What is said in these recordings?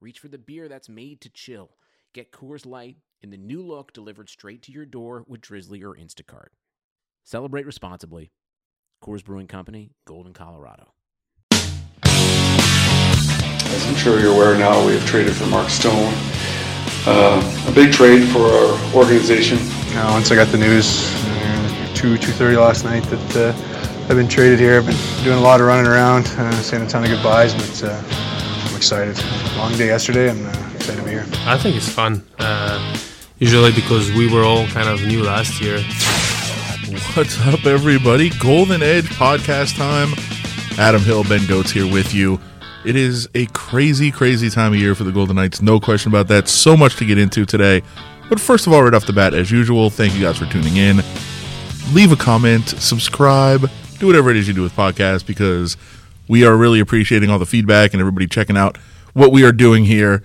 reach for the beer that's made to chill. Get Coors Light in the new look delivered straight to your door with Drizzly or Instacart. Celebrate responsibly. Coors Brewing Company, Golden, Colorado. As I'm sure you're aware now, we have traded for Mark Stone. Uh, a big trade for our organization. Now, once I got the news, uh, two two thirty last night that uh, I've been traded here. I've been doing a lot of running around, uh, saying a ton of goodbyes, but uh, I'm excited. Long day yesterday, and uh, excited to be here. I think it's fun. Uh, usually because we were all kind of new last year. What's up, everybody? Golden Edge podcast time. Adam Hill, Ben Gotz here with you. It is a crazy, crazy time of year for the Golden Knights. No question about that. So much to get into today. But first of all, right off the bat, as usual, thank you guys for tuning in. Leave a comment, subscribe, do whatever it is you do with podcasts because we are really appreciating all the feedback and everybody checking out what we are doing here.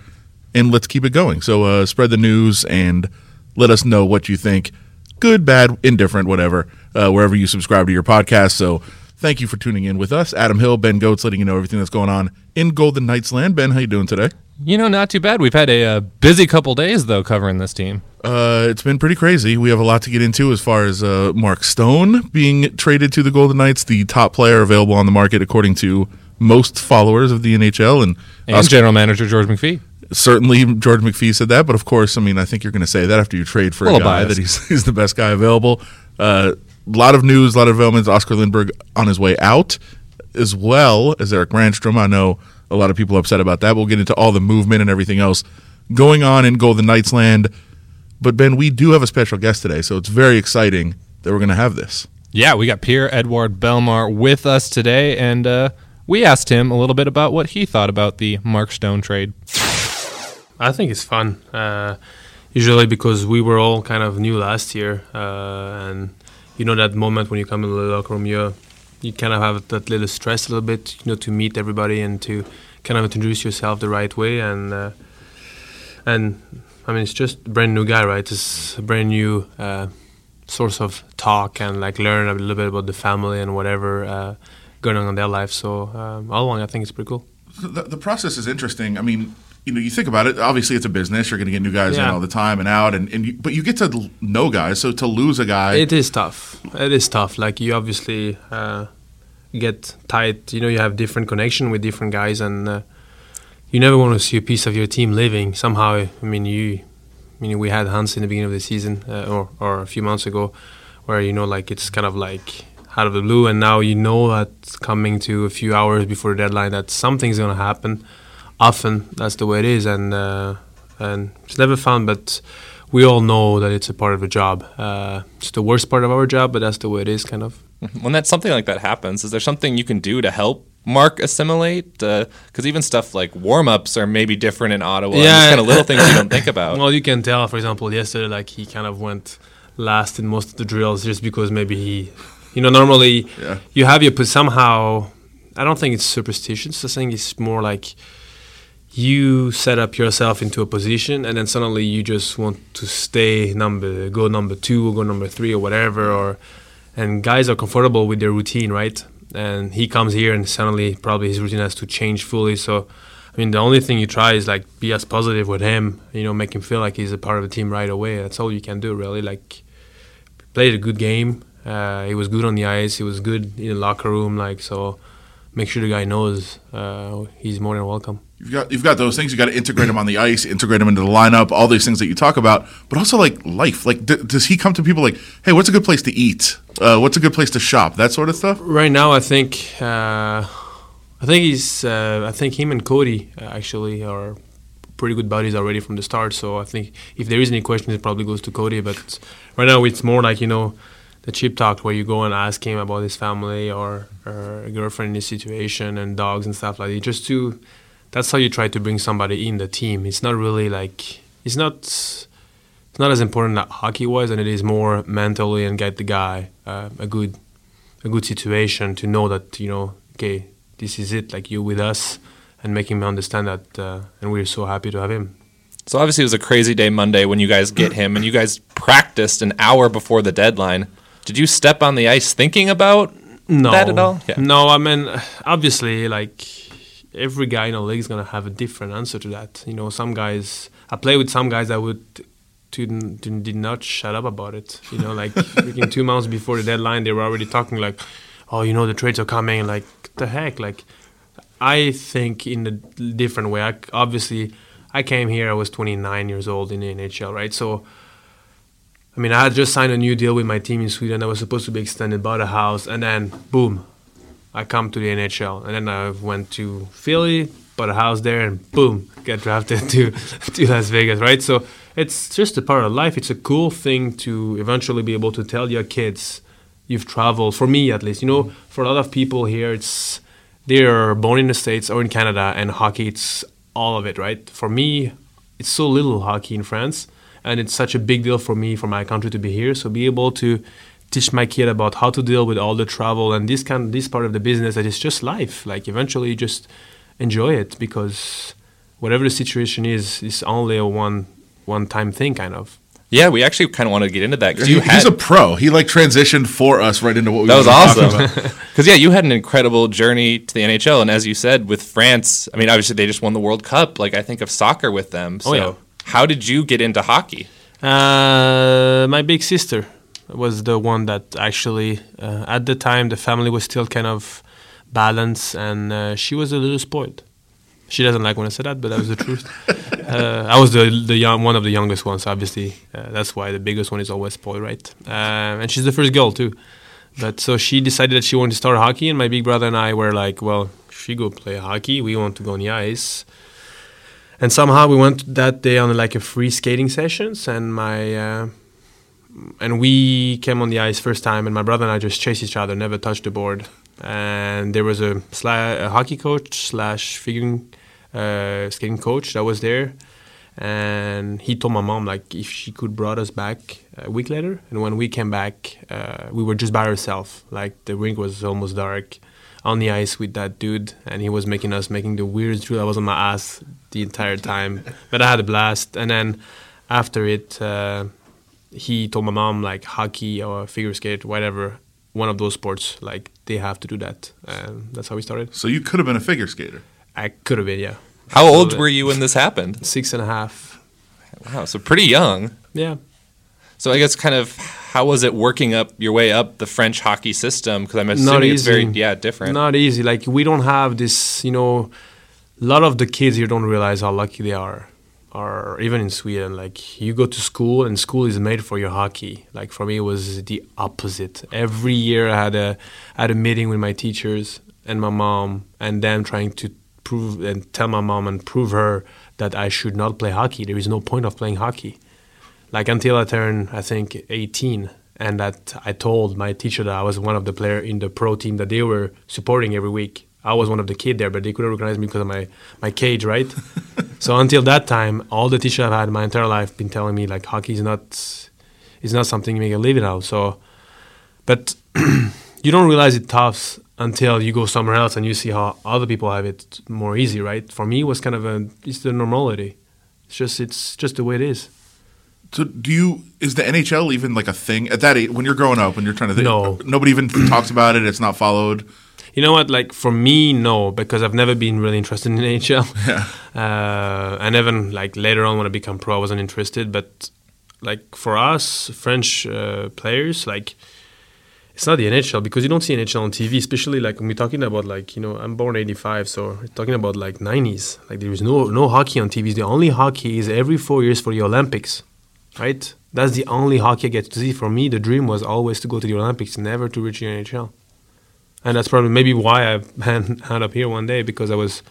And let's keep it going. So uh, spread the news and let us know what you think. Good, bad, indifferent, whatever, uh, wherever you subscribe to your podcast. So thank you for tuning in with us. Adam Hill, Ben Gotz, letting you know everything that's going on in Golden Knights land. Ben, how you doing today? You know, not too bad. We've had a uh, busy couple days though covering this team. Uh, it's been pretty crazy. We have a lot to get into as far as uh, Mark Stone being traded to the Golden Knights, the top player available on the market according to most followers of the NHL, and, And us- general manager George McPhee. certainly George McPhee said that. But of course, I mean, I think you're going to say that after you trade for a Little guy biased. that he's, he's the best guy available. Uh, a lot of news, a lot of developments. Oscar Lindberg on his way out, as well as Eric Brannstrom. I know a lot of people upset about that. We'll get into all the movement and everything else going on in Golden Knights land. But Ben, we do have a special guest today, so it's very exciting that we're going to have this. Yeah, we got Pierre Edouard Bellemare with us today, and uh, we asked him a little bit about what he thought about the Mark Stone trade. I think it's fun. Uh, usually because we were all kind of new last year, uh, and you know that moment when you come in the locker room, you you kind of have that little stress a little bit, you know, to meet everybody and to kind of introduce yourself the right way, and uh, and I mean it's just a brand new guy, right? It's a brand new uh, source of talk and like learn a little bit about the family and whatever uh, going on in their life. So um, all along, I think it's pretty cool. The, the process is interesting. I mean, you know, you think about it. Obviously, it's a business. You're going to get new guys in all the time and out, and, and you, but you get to know guys. So to lose a guy, It is tough. It is tough. Like you obviously uh, get tight. You know, you have different connection with different guys, and uh, you never want to see a piece of your team leaving. Somehow, I mean, you. I mean, we had Hans in the beginning of the season, uh, or or a few months ago, where you know, like it's kind of like out of the blue, and now you know that coming to a few hours before the deadline that something's gonna happen. Often that's the way it is, and uh, and it's never fun, but we all know that it's a part of the job. Uh, it's the worst part of our job, but that's the way it is, kind of. when that something like that happens, is there something you can do to help Mark assimilate? Uh, because even stuff like warm ups are maybe different in Ottawa. Yeah, Yeah. kind of little things you don't think about. Well, you can tell, for example, yesterday, like he kind of went last in most of the drills just because maybe he, you know, normally Yeah. you have your, but somehow, I don't think it's superstitious. I think it's more like you set up yourself into a position and then suddenly you just want to stay number, go number two or go number three or whatever. Or, and guys are comfortable with their routine, right? And he comes here and suddenly probably his routine has to change fully. So, I mean, the only thing you try is like be as positive with him, you know, make him feel like he's a part of the team right away. That's all you can do, really. Like, played a good game. Uh, he was good on the ice. He was good in the locker room. Like, so make sure the guy knows uh, he's more than welcome. you've got you've got those things. You got to integrate him on the ice, integrate him into the lineup, all these things that you talk about. But also like life. Like, d- does he come to people like, hey, what's a good place to eat? Uh, what's a good place to shop? That sort of stuff. Right now, I think uh, I think he's uh, I think him and Cody uh, actually are pretty good buddies already from the start. So I think if there is any question, it probably goes to Cody. But right now, it's more like you know the cheap talk where you go and ask him about his family or, or a girlfriend in his situation and dogs and stuff like that. Just to that's how you try to bring somebody in the team. It's not really like it's not it's not as important that hockey was, and it is more mentally and get the guy uh, a good a good situation to know that you know okay this is it like you with us and making him understand that uh, and we're so happy to have him. So obviously it was a crazy day Monday when you guys get him and you guys practiced an hour before the deadline. Did you step on the ice thinking about no, that at all? Yeah. No, I mean obviously like every guy in the league is gonna have a different answer to that. You know, some guys I play with some guys that would Didn't, did not shut up about it. You know, like freaking two months before the deadline, they were already talking like, "Oh, you know, the trades are coming." Like the heck, like I think in a different way. I, obviously, I came here. I was 29 years old in the NHL, right? So, I mean, I had just signed a new deal with my team in Sweden. I was supposed to be extended, bought a house, and then boom, I come to the NHL, and then I went to Philly, bought a house there, and boom, get drafted to to Las Vegas, right? So it's just a part of life. It's a cool thing to eventually be able to tell your kids you've traveled. For me, at least, you know, for a lot of people here, it's they're born in the states or in Canada, and hockey it's all of it, right? For me, it's so little hockey in France, and it's such a big deal for me for my country to be here. So be able to teach my kid about how to deal with all the travel and this kind this part of the business that is just life. Like eventually, you just enjoy it because whatever the situation is, is only a one one time thing, kind of. Yeah, we actually kind of wanted to get into that because he, he's a pro. He like transitioned for us right into what we. That was awesome. Because yeah, you had an incredible journey to the NHL, and as you said, with France, I mean, obviously they just won the World Cup. Like I think of soccer with them. So, oh, yeah. How did you get into hockey? Uh, my big sister was the one that actually, uh, at the time, the family was still kind of balanced, and uh, she was a little spoiled. She doesn't like when I say that, but that was the truth. uh, I was the the young one of the youngest ones, obviously. Uh, that's why the biggest one is always spoiled, right? Uh, and she's the first girl too. But so she decided that she wanted to start hockey, and my big brother and I were like, "Well, she go play hockey. We want to go on the ice." And somehow we went that day on like a free skating sessions, and my uh, and we came on the ice first time, and my brother and I just chased each other, never touched the board. And there was a, a hockey coach slash figuring uh, skating coach that was there, and he told my mom like if she could brought us back a week later. And when we came back, uh, we were just by ourselves. Like the rink was almost dark, on the ice with that dude, and he was making us making the weirdest drill. I was on my ass the entire time, but I had a blast. And then after it, uh, he told my mom like hockey or figure skate, whatever, one of those sports, like they have to do that. And that's how we started. So you could have been a figure skater. I could have been, yeah. How old were you when this happened? Six and a half. Wow, so pretty young. Yeah. So I guess kind of how was it working up your way up the French hockey system? Because I'm assuming it's very yeah different. Not easy. Like we don't have this. You know, a lot of the kids here don't realize how lucky they are. Or even in Sweden, like you go to school and school is made for your hockey. Like for me, it was the opposite. Every year I had a had a meeting with my teachers and my mom and them trying to prove and tell my mom and prove her that I should not play hockey. There is no point of playing hockey. Like until I turned, I think, 18, and that I told my teacher that I was one of the player in the pro team that they were supporting every week. I was one of the kid there, but they couldn't recognize me because of my, my cage, right? so until that time, all the teachers I've had my entire life been telling me like hockey is not is not something you make a living out. So, but you don't realize it tough until you go somewhere else and you see how other people have it more easy, right? For me, it was kind of a it's the normality. It's just it's just the way it is. So do you is the NHL even like a thing at that age when you're growing up when you're trying to think no. nobody even talks about it it's not followed you know what like for me no because I've never been really interested in NHL yeah. uh, and even like later on when I become pro I wasn't interested but like for us French uh, players like it's not the NHL because you don't see NHL on TV, especially like when we're talking about like you know I'm born '85, so we're talking about like '90s. Like there is no no hockey on TV. The only hockey is every four years for the Olympics, right? That's the only hockey I get to see. For me, the dream was always to go to the Olympics, never to reach the NHL, and that's probably maybe why I had up here one day because I was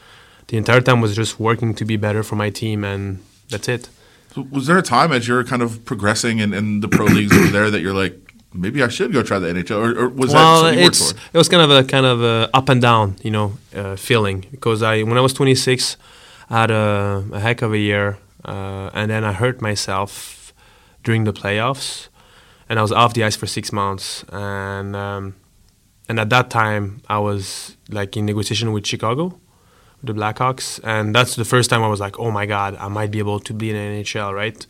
the entire time was just working to be better for my team, and that's it. So was there a time as you're kind of progressing in, in the pro leagues over there that you're like, maybe I should go try the NHL, or, or was well, that you worked it's for? it was kind of a kind of a up and down, you know, uh, feeling because I when I was 26, I had a, a heck of a year, uh, and then I hurt myself during the playoffs, and I was off the ice for six months, and um, and at that time I was like in negotiation with Chicago, the Blackhawks, and that's the first time I was like, oh my god, I might be able to be in the NHL, right?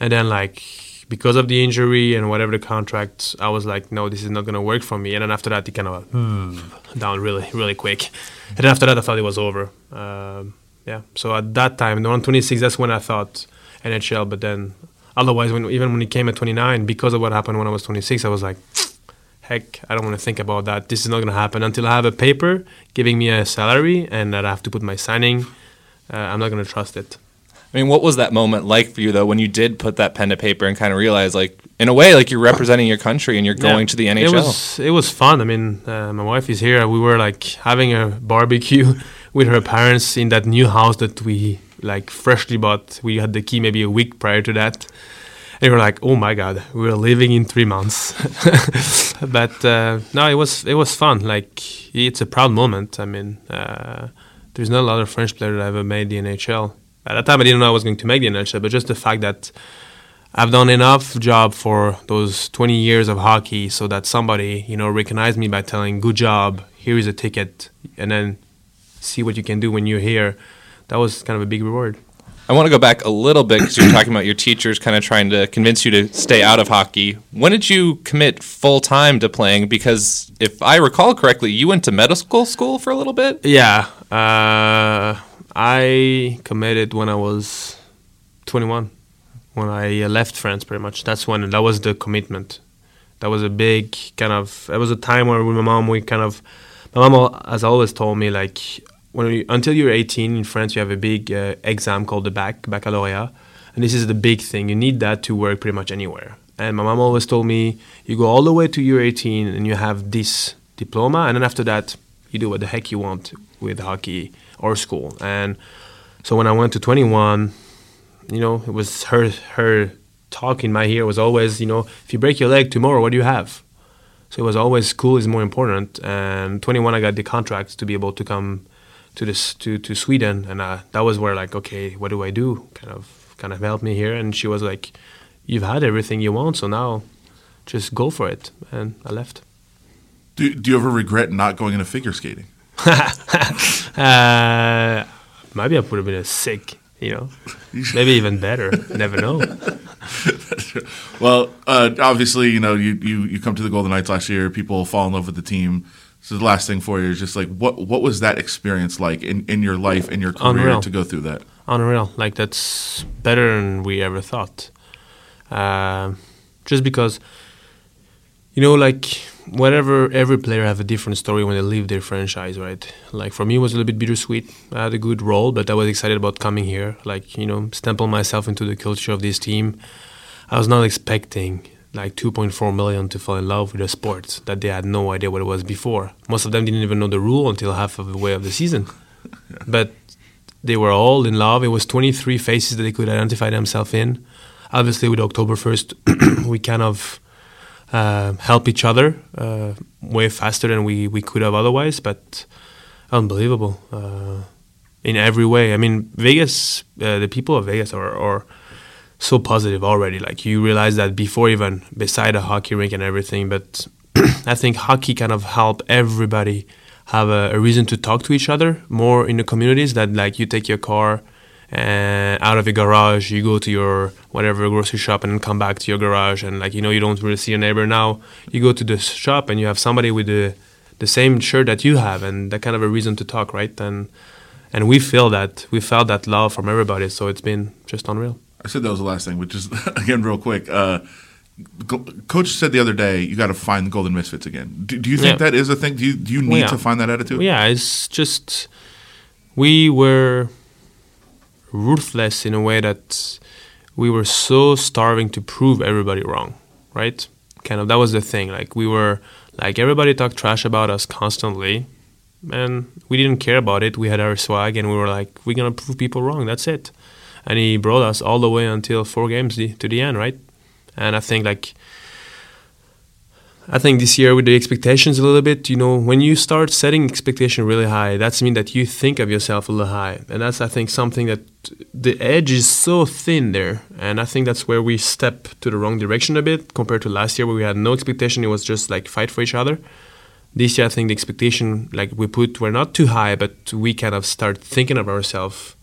And then like because of the injury and whatever the contract, I was like, no, this is not gonna work for me. And then after that, it kind of down really, really quick. And then after that, I thought it was over. Um, yeah. So at that time, around 26, that's when I thought NHL. But then, otherwise, when even when it came at 29, because of what happened when I was 26, I was like, heck, I don't want to think about that. This is not gonna happen until I have a paper giving me a salary and that I have to put my signing. Uh, I'm not gonna trust it. I mean, what was that moment like for you though when you did put that pen to paper and kind of realize, like, in a way, like you're representing your country and you're going Yeah. to the NHL? It was it was fun. I mean, uh, my wife is here. We were like having a barbecue with her parents in that new house that we like freshly bought. We had the key maybe a week prior to that. We were like, "Oh my god, we're leaving in three months." but uh, no, it was it was fun. Like it's a proud moment. I mean, uh, there's not a lot of French players that ever made the NHL. At that time, I didn't know I was going to make the NHL, but just the fact that I've done enough job for those 20 years of hockey so that somebody, you know, recognize me by telling, good job, here is a ticket, and then see what you can do when you're here. That was kind of a big reward. I want to go back a little bit because you're talking about your teachers kind of trying to convince you to stay out of hockey. When did you commit full time to playing? Because if I recall correctly, you went to medical school for a little bit. Yeah, uh, I committed when I was 21, when I uh, left France. Pretty much, that's when that was the commitment. That was a big kind of. It was a time where with my mom we kind of. My mom has always told me like when you, until you're 18 in France you have a big uh, exam called the bac baccalaureate, and this is the big thing. You need that to work pretty much anywhere. And my mom always told me you go all the way to year 18 and you have this diploma, and then after that you do what the heck you want with hockey or school. And so when I went to 21, you know, it was her her talk in my ear was always, you know, if you break your leg tomorrow, what do you have? So it was always school is more important. And 21, I got the contract to be able to come to this to, to Sweden, and uh, that was where like, okay, what do I do? Kind of kind of helped me here. And she was like, you've had everything you want, so now just go for it. And I left. Do, do you ever regret not going into figure skating? Uh, maybe I would have been a sick, you know, maybe even better. Never know. Well, uh, obviously, you know, you, you you come to the Golden Knights last year. People fall in love with the team. So the last thing for you is just like what what was that experience like in, in your life in your career Unreal. to go through that? Unreal. Like that's better than we ever thought. Um just because, you know, like whatever every player have a different story when they leave their franchise, right? Like for me, it was a little bit bittersweet. I had a good role, but I was excited about coming here. Like you know, stample myself into the culture of this team. I was not expecting like 2.4 million to fall in love with a sport that they had no idea what it was before. Most of them didn't even know the rule until half of the way of the season. But they were all in love. It was 23 faces that they could identify themselves in. Obviously, with October 1st, we kind of uh, help each other uh, way faster than we, we could have otherwise, but unbelievable uh, in every way. I mean, Vegas, uh, the people of Vegas are, are so positive already. Like, you realize that before even beside a hockey rink and everything, but I think hockey kind of help everybody have a, a reason to talk to each other more in the communities that like you take your car and out of your garage you go to your whatever grocery shop and come back to your garage. And like you know you don't really see your neighbor now. You go to the shop and you have somebody with the the same shirt that you have and that kind of a reason to talk right? And and we feel that we felt that love from everybody. So it's been just unreal I said that was the last thing, which is again real quick. Uh, Coach said the other day you got to find the Golden Misfits again. Do, do you think Yeah. that is a thing? Do you do you need Well, yeah. to find that attitude? Well, yeah, it's just we were ruthless in a way that we were so starving to prove everybody wrong, right? Kind of that was the thing. Like we were like everybody talked trash about us constantly, and we didn't care about it. We had our swag, and we were like, we're gonna prove people wrong. That's it. And he brought us all the way until four games the, to the end, right? And I think like I think this year with the expectations a little bit, you know, when you start setting expectation really high, that's mean that you think of yourself a little high, and that's I think something that the edge is so thin there, and I think that's where we step to the wrong direction a bit compared to last year where we had no expectation. It was just like fight for each other. This year, I think the expectation like we put were not too high, but we kind of start thinking of ourselves,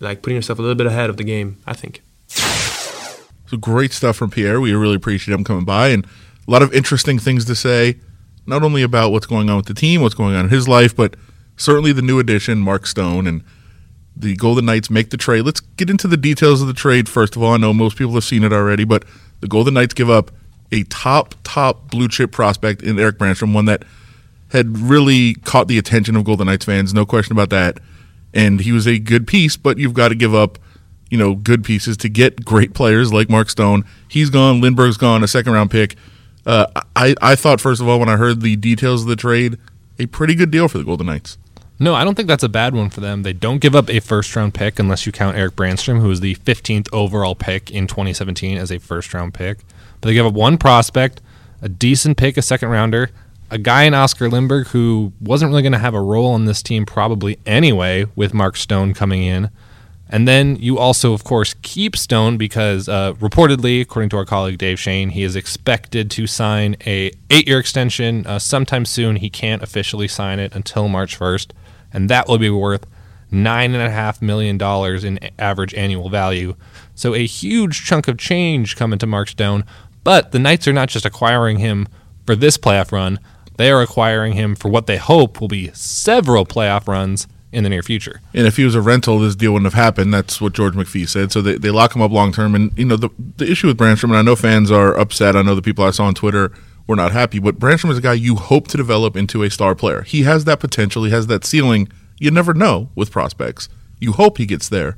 like putting yourself a little bit ahead of the game. I think. So great stuff from Pierre. We really appreciate him coming by and a lot of interesting things to say, not only about what's going on with the team, what's going on in his life, but certainly the new addition, Mark Stone, and the Golden Knights make the trade. Let's get into the details of the trade first of all. I know most people have seen it already, but the Golden Knights give up a top, top blue chip prospect in Eric Brannstrom, one that had really caught the attention of Golden Knights fans, no question about that. And he was a good piece, but you've got to give up you know, good pieces to get great players like Mark Stone. He's gone. Lindberg's gone. A second round pick. Uh, I I thought first of all when I heard the details of the trade, a pretty good deal for the Golden Knights. No, I don't think that's a bad one for them. They don't give up a first round pick unless you count Eric Brannstrom, who was the 15th overall pick in 2017 as a first round pick. But they give up one prospect, a decent pick, a second rounder, a guy in Oscar Lindberg who wasn't really going to have a role on this team probably anyway with Mark Stone coming in. And then you also, of course, keep Stone because uh, reportedly, according to our colleague Dave Schoen, he is expected to sign a eight-year extension uh, sometime soon. He can't officially sign it until March first, and that will be worth nine and a half million dollars in average annual value. So a huge chunk of change coming to Mark Stone. But the Knights are not just acquiring him for this playoff run; they are acquiring him for what they hope will be several playoff runs in the near future. And if he was a rental, this deal wouldn't have happened. That's what George McPhee said. So they, they lock him up long term. And, you know, the, the issue with Brannstrom, and I know fans are upset. I know the people I saw on Twitter were not happy, but Brannstrom is a guy you hope to develop into a star player. He has that potential, he has that ceiling. You never know with prospects. You hope he gets there.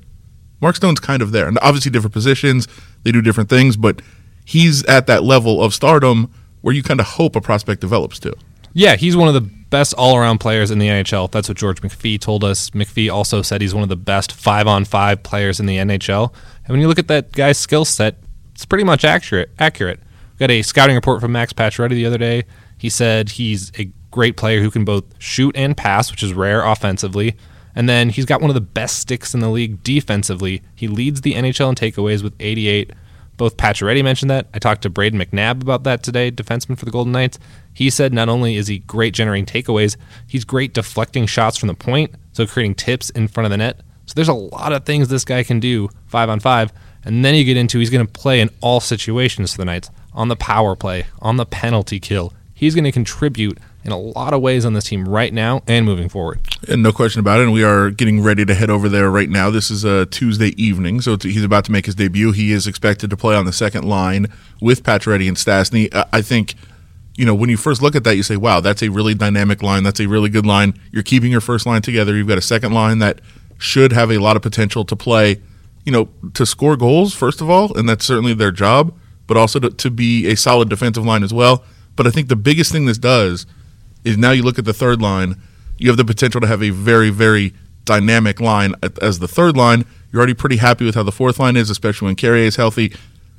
Mark Stone's kind of there. And obviously, different positions, they do different things, but he's at that level of stardom where you kind of hope a prospect develops to. Yeah, he's one of the best all around players in the NHL. That's what George McPhee told us. McPhee also said he's one of the best five on five players in the NHL. And when you look at that guy's skill set, it's pretty much accurate. Accurate. We got a scouting report from Max Pacioretty the other day. He said he's a great player who can both shoot and pass, which is rare offensively. And then he's got one of the best sticks in the league defensively. He leads the NHL in takeaways with 88. Both Pacioretty mentioned that. I talked to Brayden McNabb about that today, defenseman for the Golden Knights. He said not only is he great generating takeaways, he's great deflecting shots from the point, so creating tips in front of the net. So there's a lot of things this guy can do five on five. And then you get into he's going to play in all situations for the Knights on the power play, on the penalty kill. He's going to contribute in a lot of ways on this team right now and moving forward. And no question about it. And we are getting ready to head over there right now. This is a Tuesday evening, so he's about to make his debut. He is expected to play on the second line with Pacioretty and Stastny. I think, you know, when you first look at that, you say, wow, that's a really dynamic line. That's a really good line. You're keeping your first line together. You've got a second line that should have a lot of potential to play, you know, to score goals, first of all, and that's certainly their job, but also to, to be a solid defensive line as well. But I think the biggest thing this does – is now you look at the third line, you have the potential to have a very, very dynamic line as the third line. You're already pretty happy with how the fourth line is, especially when Carrier is healthy.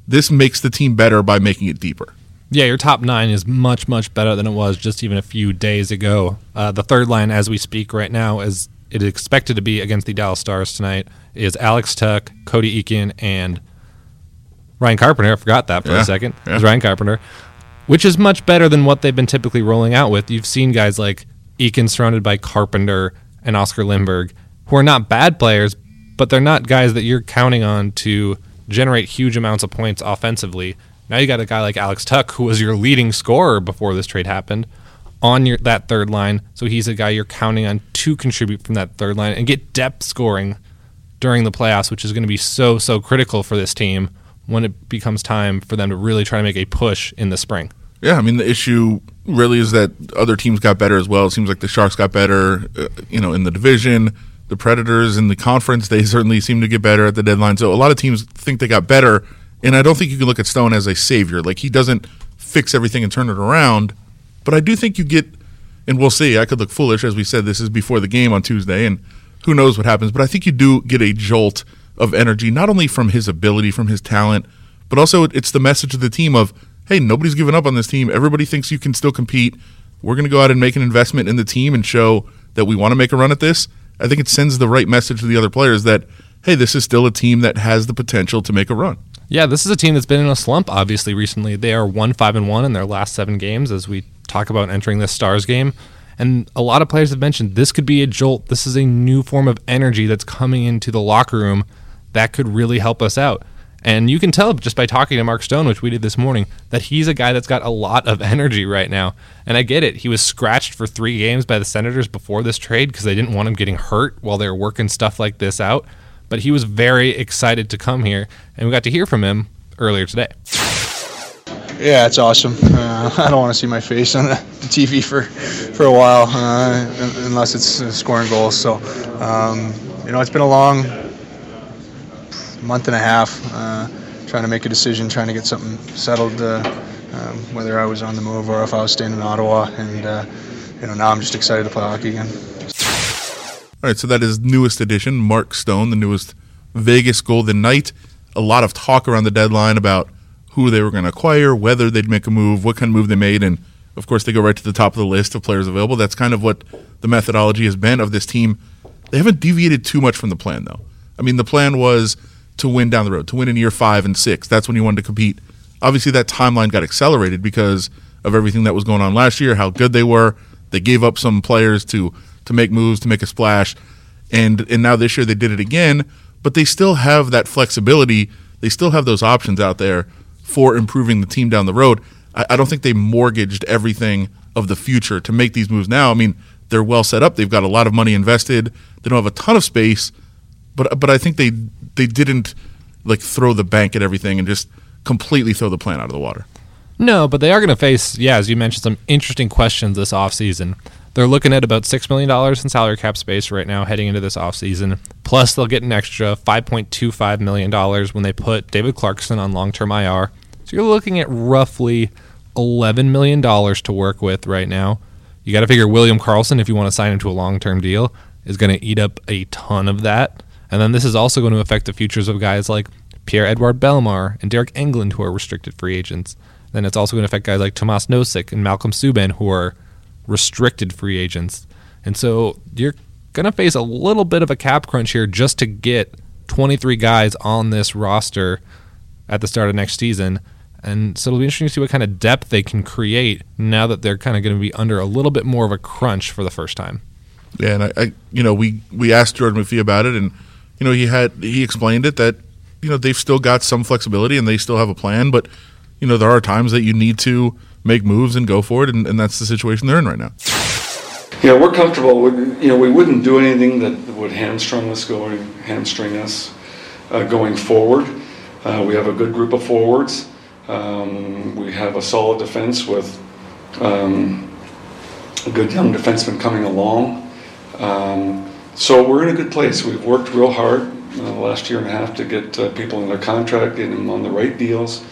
This makes the team better by making it deeper. Yeah, your top nine is much, much better than it was just even a few days ago. Uh, the third line, as we speak right now, is it is expected to be against the Dallas Stars tonight, is Alex Tuch, Cody Eakin, and Ryan Carpenter. I forgot that for Yeah, a second. yeah. It's Ryan Carpenter which is much better than what they've been typically rolling out with. You've seen guys like Eakin surrounded by Carpenter and Oscar Lindberg, who are not bad players, but they're not guys that you're counting on to generate huge amounts of points offensively. Now you got a guy like Alex Tuch, who was your leading scorer before this trade happened, on your that third line. So he's a guy you're counting on to contribute from that third line and get depth scoring during the playoffs, which is going to be so so critical for this team when it becomes time for them to really try to make a push in the spring. Yeah, I mean the issue really is that other teams got better as well. It seems like the Sharks got better, uh, you know, in the division. The Predators in the conference they certainly seem to get better at the deadline. So a lot of teams think they got better, and I don't think you can look at Stone as a savior. Like he doesn't fix everything and turn it around, but I do think you get, and we'll see. I could look foolish as we said. This is before the game on Tuesday, and who knows what happens. But I think you do get a jolt of energy, not only from his ability, from his talent, but also it's the message of the team of hey, nobody's given up on this team. Everybody thinks you can still compete. We're going to go out and make an investment in the team and show that we want to make a run at this. I think it sends the right message to the other players that, hey, this is still a team that has the potential to make a run. Yeah, this is a team that's been in a slump. Obviously, recently they are one five and one in their last seven games. As we talk about entering this Stars game, and a lot of players have mentioned this could be a jolt. This is a new form of energy that's coming into the locker room that could really help us out. And you can tell just by talking to Mark Stone, which we did this morning, that he's a guy that's got a lot of energy right now. And I get it. He was scratched for three games by the Senators before this trade because they didn't want him getting hurt while they were working stuff like this out. But he was very excited to come here, and we got to hear from him earlier today. Yeah, it's awesome. Uh, I don't want to see my face on the TV for for a while, uh, unless it's uh, scoring goals. So, um, you know, it's been a long month and a half uh, trying to make a decision, trying to get something settled, uh, um, whether I was on the move or if I was staying in Ottawa. And uh, you know, now I'm just excited to play hockey again. All right, so that is newest edition, Mark Stone, the newest Vegas Golden Knight. A lot of talk around the deadline about who they were going to acquire, whether they'd make a move, what kind of move they made, and of course they go right to the top of the list of players available. That's kind of what the methodology has been of this team. They haven't deviated too much from the plan, though. I mean, the plan was to win down the road, to win in year five and six. That's when you wanted to compete. Obviously, that timeline got accelerated because of everything that was going on last year, how good they were. They gave up some players to to make moves, to make a splash, and and now this year they did it again. But they still have that flexibility. They still have those options out there for improving the team down the road. I, I don't think they mortgaged everything of the future to make these moves now. I mean, they're well set up. They've got a lot of money invested. They don't have a ton of space, but but I think they they didn't like throw the bank at everything and just completely throw the plan out of the water. No, but they are going to face, yeah, as you mentioned, some interesting questions this offseason. They're looking at about $6 million in salary cap space right now heading into this offseason. Plus, they'll get an extra $5.25 million when they put David Clarkson on long term IR. So you're looking at roughly $11 million to work with right now. You got to figure William Karlsson, if you want to sign him to a long term deal, is going to eat up a ton of that. And then this is also going to affect the futures of guys like Pierre Edouard Bellemare and Deryk Engelland, who are restricted free agents. Then it's also going to affect guys like Tomas Nosek and Malcolm Subban, who are restricted free agents. And so you're going to face a little bit of a cap crunch here just to get 23 guys on this roster at the start of next season. And so it'll be interesting to see what kind of depth they can create now that they're kind of going to be under a little bit more of a crunch for the first time. Yeah, and I, I you know, we we asked Jordan McPhee about it, and you know, he had he explained it that you know they've still got some flexibility and they still have a plan, but you know there are times that you need to make moves and go for it, and, and that's the situation they're in right now. Yeah, we're comfortable. With, you know, we wouldn't do anything that would hamstring us going hamstring us uh, going forward. Uh, we have a good group of forwards. Um, we have a solid defense with um, a good young defenseman coming along. Um, so we're in a good place. We've worked real hard uh, the last year and a half to get uh, people in their contract, getting them on the right deals,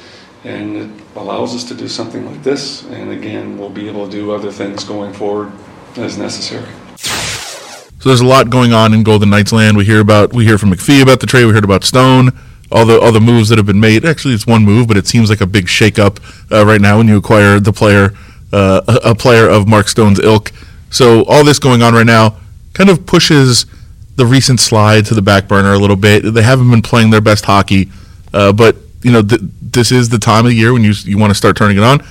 and it allows us to do something like this. And again, we'll be able to do other things going forward as necessary. So there's a lot going on in Golden Knights land. We hear about we hear from McPhee about the trade. We heard about Stone, all the all the moves that have been made. Actually, it's one move, but it seems like a big shakeup uh, right now when you acquire the player, uh, a, a player of Mark Stone's ilk. So all this going on right now kind of pushes the recent slide to the back burner a little bit. They haven't been playing their best hockey, uh, but you know th- this is the time of year when you you want to start turning it on.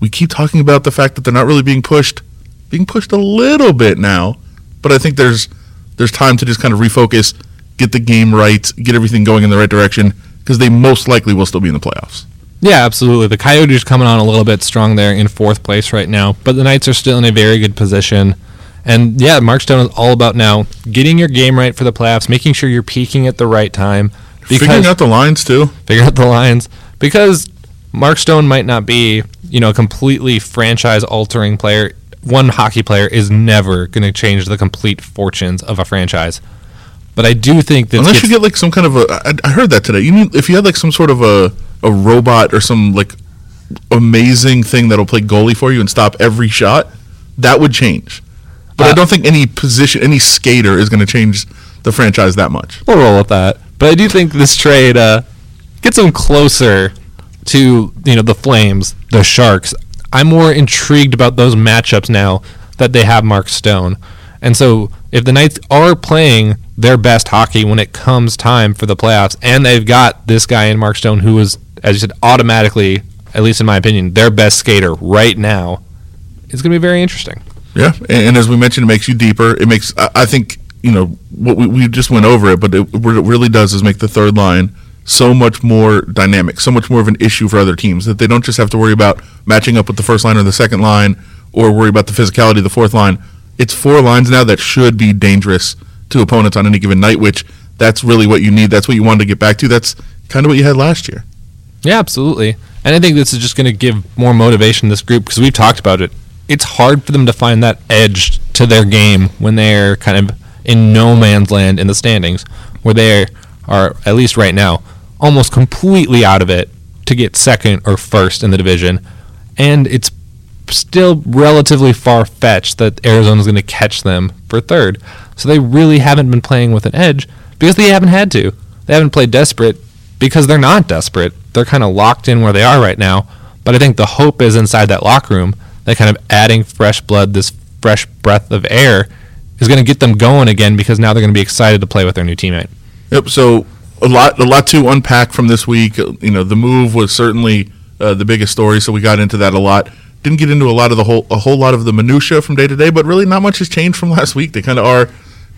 We keep talking about the fact that they're not really being pushed, being pushed a little bit now, but I think there's there's time to just kind of refocus, get the game right, get everything going in the right direction because they most likely will still be in the playoffs. Yeah, absolutely. The Coyotes coming on a little bit strong there in fourth place right now, but the Knights are still in a very good position. And yeah, Mark Stone is all about now getting your game right for the playoffs, making sure you're peaking at the right time. Figuring out the lines too. Figure out the lines because Mark Stone might not be, you know, a completely franchise altering player. One hockey player is never going to change the complete fortunes of a franchise. But I do think that unless you get like some kind of a, I, I heard that today. You mean if you had like some sort of a a robot or some like amazing thing that'll play goalie for you and stop every shot, that would change. Don't think any position, any skater is going to change the franchise that much. We'll roll with that. But I do think this trade uh, gets them closer to you know the Flames, the Sharks. I'm more intrigued about those matchups now that they have Mark Stone. And so if the Knights are playing their best hockey when it comes time for the playoffs, and they've got this guy in Mark Stone who is, as you said, automatically, at least in my opinion, their best skater right now, it's going to be very interesting. Yeah, and, and as we mentioned, it makes you deeper. It makes I, I think you know what we, we just went over it, but it, what it really does is make the third line so much more dynamic, so much more of an issue for other teams that they don't just have to worry about matching up with the first line or the second line, or worry about the physicality of the fourth line. It's four lines now that should be dangerous to opponents on any given night, which that's really what you need. That's what you wanted to get back to. That's kind of what you had last year. Yeah, absolutely. And I think this is just going to give more motivation to this group because we've talked about it. It's hard for them to find that edge to their game when they're kind of in no man's land in the standings, where they are, at least right now, almost completely out of it to get second or first in the division. And it's still relatively far fetched that Arizona's going to catch them for third. So they really haven't been playing with an edge because they haven't had to. They haven't played desperate because they're not desperate. They're kind of locked in where they are right now. But I think the hope is inside that locker room that kind of adding fresh blood, this fresh breath of air, is going to get them going again because now they're going to be excited to play with their new teammate. Yep. So a lot, a lot to unpack from this week. You know, the move was certainly uh, the biggest story, so we got into that a lot. Didn't get into a lot of the whole, a whole lot of the minutia from day to day, but really not much has changed from last week. They kind of are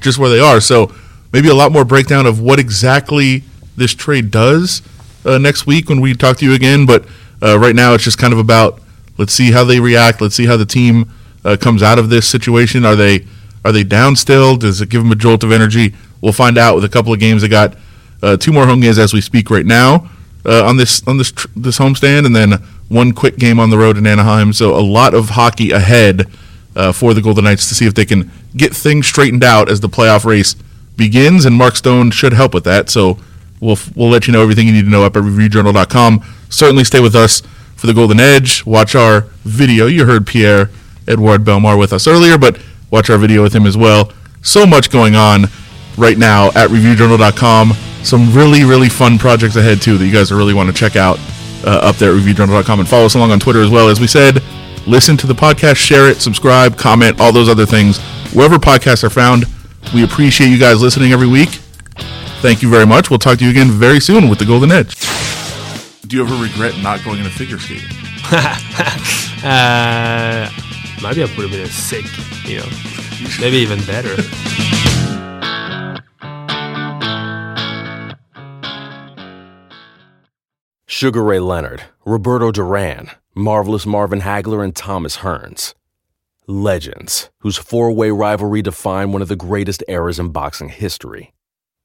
just where they are. So maybe a lot more breakdown of what exactly this trade does uh, next week when we talk to you again. But uh, right now, it's just kind of about let's see how they react. Let's see how the team uh, comes out of this situation. Are they are they down still? Does it give them a jolt of energy? We'll find out with a couple of games. They got uh, two more home games as we speak right now uh, on this on this tr- this homestand, and then one quick game on the road in Anaheim. So a lot of hockey ahead uh, for the Golden Knights to see if they can get things straightened out as the playoff race begins. And Mark Stone should help with that. So we'll we'll let you know everything you need to know up at ReviewJournal.com. Certainly stay with us for the Golden Edge. Watch our video. You heard Pierre Edouard Bellemare with us earlier, but watch our video with him as well. So much going on right now at ReviewJournal.com. Some really, really fun projects ahead, too, that you guys really want to check out uh, up there at ReviewJournal.com and follow us along on Twitter as well. As we said, listen to the podcast, share it, subscribe, comment, all those other things. Wherever podcasts are found, we appreciate you guys listening every week. Thank you very much. We'll talk to you again very soon with the Golden Edge. Do you ever regret not going into figure skating? Uh, maybe I put a bit of sick, you know. Maybe even better. Sugar Ray Leonard, Roberto Duran, Marvelous Marvin Hagler, and Thomas Hearns. Legends, whose four way rivalry defined one of the greatest eras in boxing history.